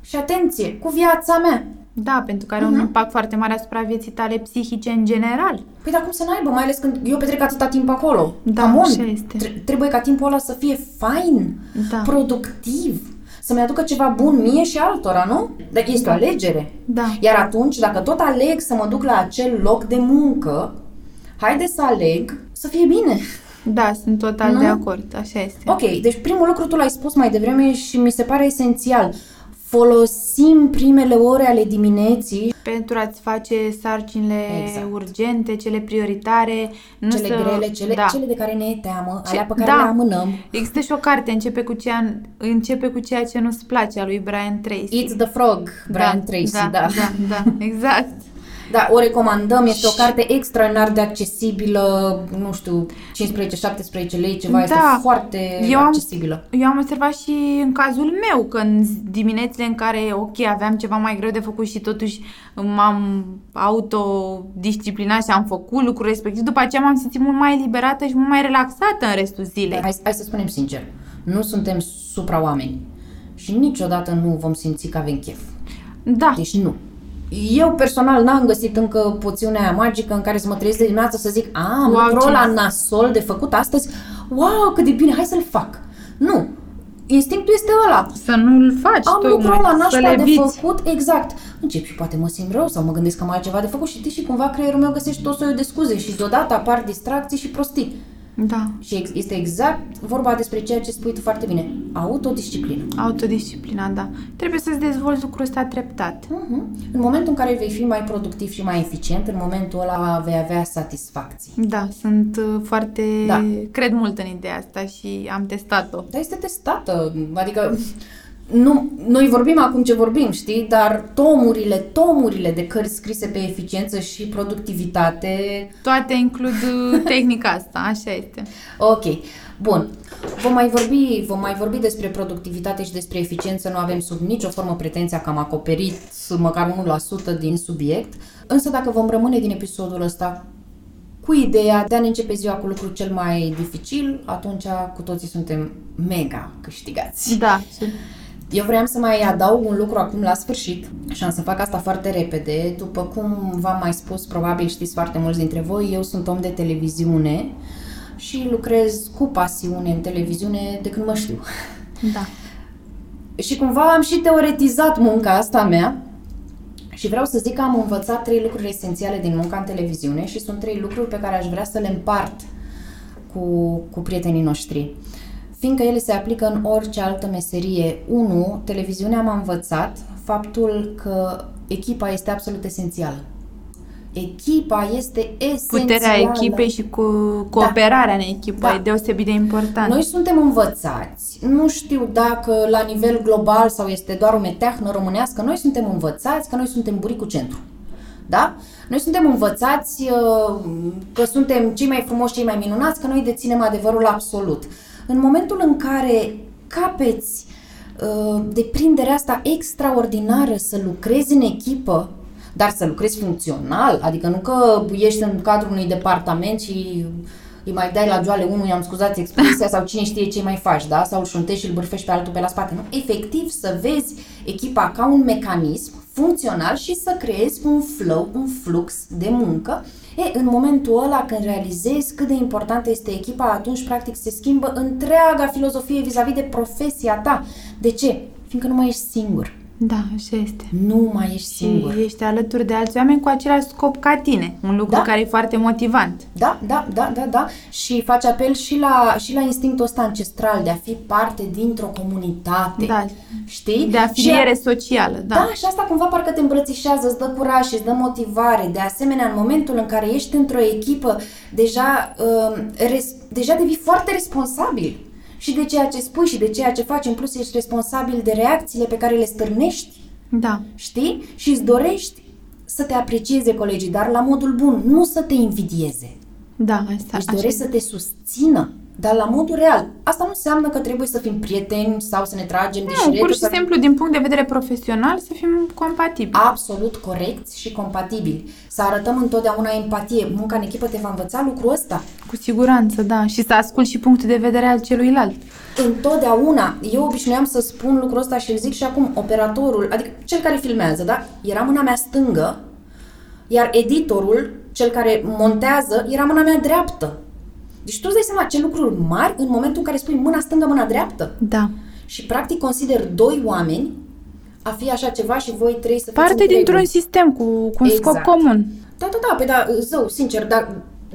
Speaker 1: și atenție, cu viața mea.
Speaker 2: Da, pentru că are un impact foarte mare asupra vieții tale psihice în general.
Speaker 1: Păi dar cum să n-aibă, mai ales când eu petrec atâta timp acolo.
Speaker 2: Da,
Speaker 1: Come on.
Speaker 2: așa este.
Speaker 1: Tre- trebuie ca timpul ăla să fie fain,
Speaker 2: Da.
Speaker 1: productiv, să-mi aducă ceva bun mie și altora, nu? Dar este o alegere.
Speaker 2: Da.
Speaker 1: Iar atunci, dacă tot aleg să mă duc la acel loc de muncă, haide să aleg să fie bine.
Speaker 2: Da, sunt total
Speaker 1: Nu?
Speaker 2: de acord, așa este.
Speaker 1: Ok, deci primul lucru tu l-ai spus mai devreme și mi se pare esențial. Folosim primele ore ale dimineții,
Speaker 2: Pentru a-ți face sarcinile
Speaker 1: Exact.
Speaker 2: urgente, cele prioritare, nu
Speaker 1: cele
Speaker 2: să...
Speaker 1: grele, cele,
Speaker 2: da.
Speaker 1: cele de care ne e teamă,
Speaker 2: Ce-
Speaker 1: alea pe care
Speaker 2: da.
Speaker 1: le amânăm.
Speaker 2: Există și o carte, începe cu, ceea, începe cu ceea ce nu-ți place, a lui Brian Tracy.
Speaker 1: Eat the Frog, Brian Tracy, da.
Speaker 2: da, da, da, exact.
Speaker 1: Da, o recomandăm, este o carte extraordinar de accesibilă, nu știu, 15-17 lei, ceva, este
Speaker 2: Da.
Speaker 1: foarte
Speaker 2: Eu am-
Speaker 1: accesibilă.
Speaker 2: Eu am observat și în cazul meu, că în diminețile în care, ok, aveam ceva mai greu de făcut și totuși m-am autodisciplinat și am făcut lucrul respectiv, după aceea m-am simțit mult mai eliberată și mult mai relaxată în restul zilei.
Speaker 1: Hai, hai să spunem sincer, nu suntem supra-oameni și niciodată nu vom simți că avem chef.
Speaker 2: Da,
Speaker 1: Deci nu. Eu personal n-am găsit încă poțiunea aia magică în care să mă trezesc de dimineață să zic a, am
Speaker 2: Wow,
Speaker 1: lucrul
Speaker 2: ce
Speaker 1: la
Speaker 2: nice."
Speaker 1: nasol de făcut astăzi, wow, cât de bine, hai să-l fac. Nu. Instinctul este ăla.
Speaker 2: să nu-l faci
Speaker 1: Am lucrul
Speaker 2: tocmai,
Speaker 1: la
Speaker 2: să
Speaker 1: nașpa
Speaker 2: le
Speaker 1: de
Speaker 2: eviți.
Speaker 1: făcut, exact. Încep și poate mă simt rău sau mă gândesc că mai am altceva de făcut și știi, și cumva creierul meu găsește tot soiul de scuze și deodată apar distracții și prostii.
Speaker 2: Da,
Speaker 1: Și ex- este exact vorba despre ceea ce spui tu foarte bine. Autodisciplină.
Speaker 2: autodisciplina, da. Trebuie să-ți dezvolți lucrul ăsta treptat.
Speaker 1: Mhm. În momentul în care vei fi mai productiv și mai eficient, în momentul ăla vei avea satisfacții.
Speaker 2: Da, sunt uh, foarte...
Speaker 1: Da.
Speaker 2: Cred mult în ideea asta și am testat-o.
Speaker 1: Dar este testată, adică nu, noi vorbim acum ce vorbim, știi, dar tomurile, tomurile de cărți scrise pe eficiență și productivitate
Speaker 2: Toate includ uh, tehnica asta, așa este.
Speaker 1: Ok, bun. Vom mai, vorbi, vom mai vorbi despre productivitate și despre eficiență, nu avem sub nicio formă pretenția că am acoperit măcar 1% din subiect, însă dacă vom rămâne din episodul ăsta cu ideea de a ne începe ziua cu lucrul cel mai dificil, atunci cu toții suntem mega câștigați.
Speaker 2: Da, și
Speaker 1: Eu vreau să mai adaug un lucru acum la sfârșit și am să fac asta foarte repede. După cum v-am mai spus, probabil știți foarte mulți dintre voi, eu sunt om de televiziune și lucrez cu pasiune în televiziune de când mă știu.
Speaker 2: da.
Speaker 1: Și cumva am și teoretizat munca asta mea și vreau să zic că am învățat trei lucruri esențiale din munca în televiziune și sunt trei lucruri pe care aș vrea să le împart cu, cu prietenii noștri. Fiindcă ele se aplică în orice altă meserie. Unu, televiziunea m-a învățat faptul că echipa este absolut esențială. Echipa este esențială.
Speaker 2: Puterea echipei și cu cooperarea da. în echipă
Speaker 1: Da.
Speaker 2: e deosebit de important.
Speaker 1: Noi suntem învățați, nu știu dacă la nivel global sau este doar o meteahnă românească, noi suntem învățați că noi suntem buricul centru. Da? Noi suntem învățați uh, că suntem cei mai frumoși, cei mai minunați, că noi deținem adevărul absolut. În momentul în care capeți uh, deprinderea asta extraordinară să lucrezi în echipă, dar să lucrezi funcțional, adică nu că ești în cadrul unui departament și îi mai dai la joale unul, i-am scuzați expresia, sau cine știe ce mai faci, da? Sau îl șuntești și îl bârfești pe altul pe la spate. Nu? Efectiv să vezi echipa ca un mecanism funcțional și să creezi un flow, un flux de muncă. E, în momentul ăla când realizezi cât de importantă este echipa, atunci practic se schimbă întreaga filozofie vis-a-vis de profesia ta. De ce? Fiindcă nu mai ești singur.
Speaker 2: Da, așa este.
Speaker 1: Nu mai ești singur.
Speaker 2: Și ești alături de alți oameni cu același scop ca tine. Un lucru
Speaker 1: Da.
Speaker 2: care e foarte motivant.
Speaker 1: Da, da, da, da, da. Și face apel și la, și la instinctul ăsta ancestral de a fi parte dintr-o comunitate.
Speaker 2: Da.
Speaker 1: Știi?
Speaker 2: De afiliere socială, da.
Speaker 1: Da, și asta cumva parcă te îmbrățișează, îți dă curaj și îți dă motivare. De asemenea, în momentul în care ești într-o echipă, deja, uh, res, deja devii foarte responsabil. Și de ceea ce spui și de ceea ce faci, în plus ești responsabil de reacțiile pe care le stârnești.
Speaker 2: Da.
Speaker 1: Știi? Și îți dorești să te aprecieze colegii, dar la modul bun, nu să te invidieze.
Speaker 2: Da, asta
Speaker 1: Își
Speaker 2: așa
Speaker 1: doresc
Speaker 2: e.
Speaker 1: să te susțină, dar la modul real. Asta nu înseamnă că trebuie să fim prieteni sau să ne tragem de
Speaker 2: Nu,
Speaker 1: șiretă.
Speaker 2: pur și
Speaker 1: sau-
Speaker 2: simplu, din punct de vedere profesional, să fim compatibili.
Speaker 1: absolut corecți și compatibili. Să arătăm întotdeauna empatie. Munca în echipă te va învăța lucrul ăsta.
Speaker 2: Cu siguranță, da. Și să ascult și punctul de vedere al celuilalt.
Speaker 1: Întotdeauna, eu obișnuiam să spun lucrul ăsta și îl zic și acum, operatorul, adică cel care filmează, da? Era mâna mea stângă, iar editorul, cel care montează, era mâna mea dreaptă. Deci tu îți dai seama ce lucruri mari în momentul în care spui mâna stângă, mâna dreaptă.
Speaker 2: Da.
Speaker 1: Și practic consider doi oameni a fi așa ceva și voi trei să fiți
Speaker 2: Parte
Speaker 1: întregul.
Speaker 2: dintr-un sistem cu, cu un scop
Speaker 1: Exact.
Speaker 2: comun.
Speaker 1: Da, da, da, pe da, zău, sincer, dar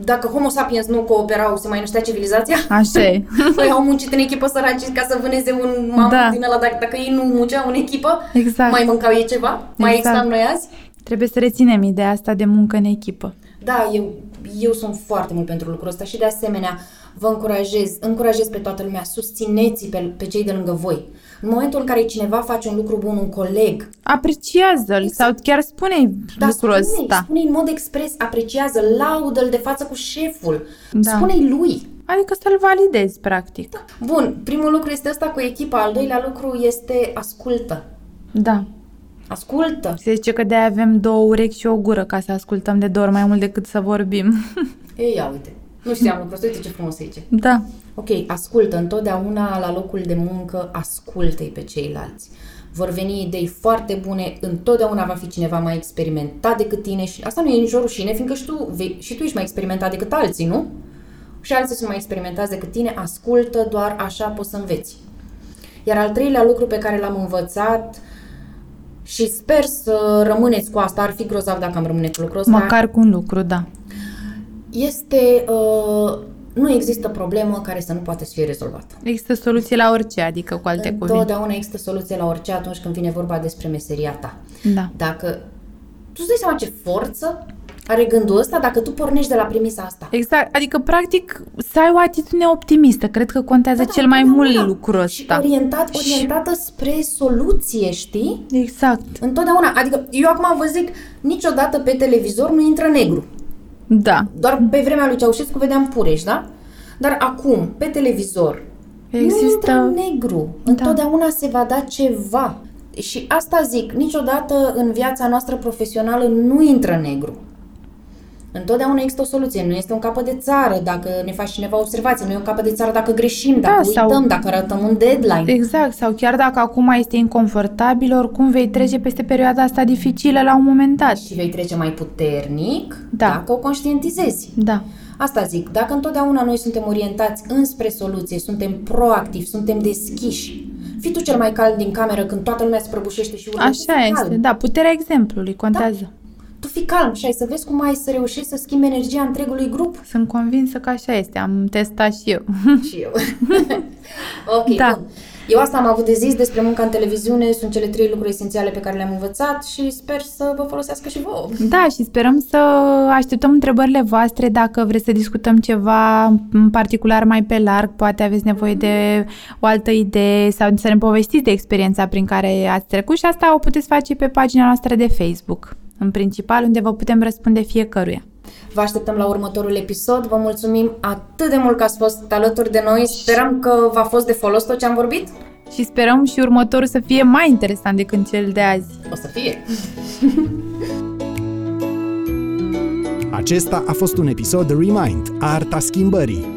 Speaker 1: dacă Homo sapiens nu cooperau, se mai năștea civilizația?
Speaker 2: Așa e.
Speaker 1: Păi au muncit în echipă săraci ca să vâneze un mamut
Speaker 2: Da.
Speaker 1: din ăla, dacă, dacă ei nu munceau în echipă,
Speaker 2: Exact.
Speaker 1: mai mâncau ei ceva? Mai
Speaker 2: Exact.
Speaker 1: existam noi azi?
Speaker 2: Trebuie să reținem ideea asta de muncă în echipă.
Speaker 1: Da, eu, eu sunt foarte mult pentru lucrul ăsta și de asemenea vă încurajez, încurajez pe toată lumea, susțineți pe, pe cei de lângă voi. În momentul în care cineva face un lucru bun, un coleg,
Speaker 2: Apreciază-l sau chiar spune
Speaker 1: Dar
Speaker 2: lucrul
Speaker 1: spune-i,
Speaker 2: ăsta.
Speaker 1: spune în mod expres, apreciază, laudă-l de față cu șeful,
Speaker 2: Da.
Speaker 1: spune-i lui.
Speaker 2: Adică să-l validezi, practic.
Speaker 1: Bun, primul lucru este ăsta cu echipa, al doilea lucru este ascultă.
Speaker 2: Da.
Speaker 1: Ascultă.
Speaker 2: Se zice că de-aia avem două urechi și o gură ca să ascultăm de două ori mai mult decât să vorbim.
Speaker 1: Ei, ia uite. Nu știam lucrul ăsta, uite ce frumos e aici.
Speaker 2: da.
Speaker 1: Ok, ascultă. Întotdeauna la locul de muncă, ascultă-i pe ceilalți. Vor veni idei foarte bune, întotdeauna va fi cineva mai experimentat decât tine și asta nu e nicio rușine, fiindcă și tu, vei, și tu ești mai experimentat decât alții, nu? Și alții sunt mai experimentați decât tine, ascultă, doar așa poți să înveți. Iar al treilea lucru pe care l-am învățat și sper să rămâneți cu asta, ar fi grozav dacă am rămâne cu lucrul ăsta,
Speaker 2: Măcar cu un lucru, da.
Speaker 1: este uh, nu există problemă care să nu poate să fie rezolvată.
Speaker 2: Există soluție la orice, adică cu alte cuvinte.
Speaker 1: Întotdeauna există soluție la orice atunci când vine vorba despre meseria ta.
Speaker 2: Da.
Speaker 1: Dacă tu îți dai seama ce forță are gândul ăsta dacă tu pornești de la premisa asta.
Speaker 2: Exact, adică practic să ai o atitudine optimistă, cred că contează
Speaker 1: Da, da,
Speaker 2: cel mai
Speaker 1: întotdeauna.
Speaker 2: mult lucrul
Speaker 1: Și
Speaker 2: ăsta.
Speaker 1: orientat, orientată spre soluție, știi?
Speaker 2: Exact,
Speaker 1: Întotdeauna. Adică eu acum vă zic, niciodată pe televizor nu intră negru.
Speaker 2: da.
Speaker 1: Doar pe vremea lui Ceaușescu vedeam Pureș, da? Dar acum, pe televizor, nu
Speaker 2: Există-
Speaker 1: intră negru. Întotdeauna se va da ceva. Și asta zic, niciodată în viața noastră profesională nu intră negru. Întotdeauna există o soluție. Nu este un capăt de țară dacă ne face cineva observație. Nu e un capăt de țară dacă greșim, dacă
Speaker 2: Da, sau-
Speaker 1: uităm, dacă ratăm un deadline.
Speaker 2: Exact, sau chiar dacă acum este inconfortabil, oricum vei trece peste perioada asta dificilă la un moment dat.
Speaker 1: Și vei trece mai puternic
Speaker 2: Da.
Speaker 1: dacă o conștientizezi.
Speaker 2: Da,
Speaker 1: Asta zic, dacă întotdeauna noi suntem orientați înspre soluție, suntem proactivi, suntem deschiși, fii tu cel mai cald din cameră când toată lumea se prăbușește și urlă,
Speaker 2: așa
Speaker 1: fii
Speaker 2: este.
Speaker 1: calm.
Speaker 2: Da, puterea exemplului contează.
Speaker 1: Tu tu fii calm și ai să vezi cum ai să reușești să schimbi energia întregului grup.
Speaker 2: Sunt convinsă că așa este, am testat și eu.
Speaker 1: Și eu. ok, da. bun. Eu asta am avut de zis despre munca în televiziune, sunt cele trei lucruri esențiale pe care le-am învățat și sper să vă folosească și vouă.
Speaker 2: Da, și sperăm să așteptăm întrebările voastre dacă vreți să discutăm ceva în particular mai pe larg, poate aveți nevoie de o altă idee sau să ne povestiți de experiența prin care ați trecut și asta o puteți face pe pagina noastră de Facebook, în principal, unde vă putem răspunde fiecăruia.
Speaker 1: Vă așteptăm la următorul episod. Vă mulțumim atât de mult că ați fost alături de noi. Sperăm că v-a fost de folos tot ce am vorbit.
Speaker 2: Și sperăm și următorul să fie mai interesant decât cel de azi.
Speaker 1: O să fie.
Speaker 3: Acesta a fost un episod Remind, Arta Schimbării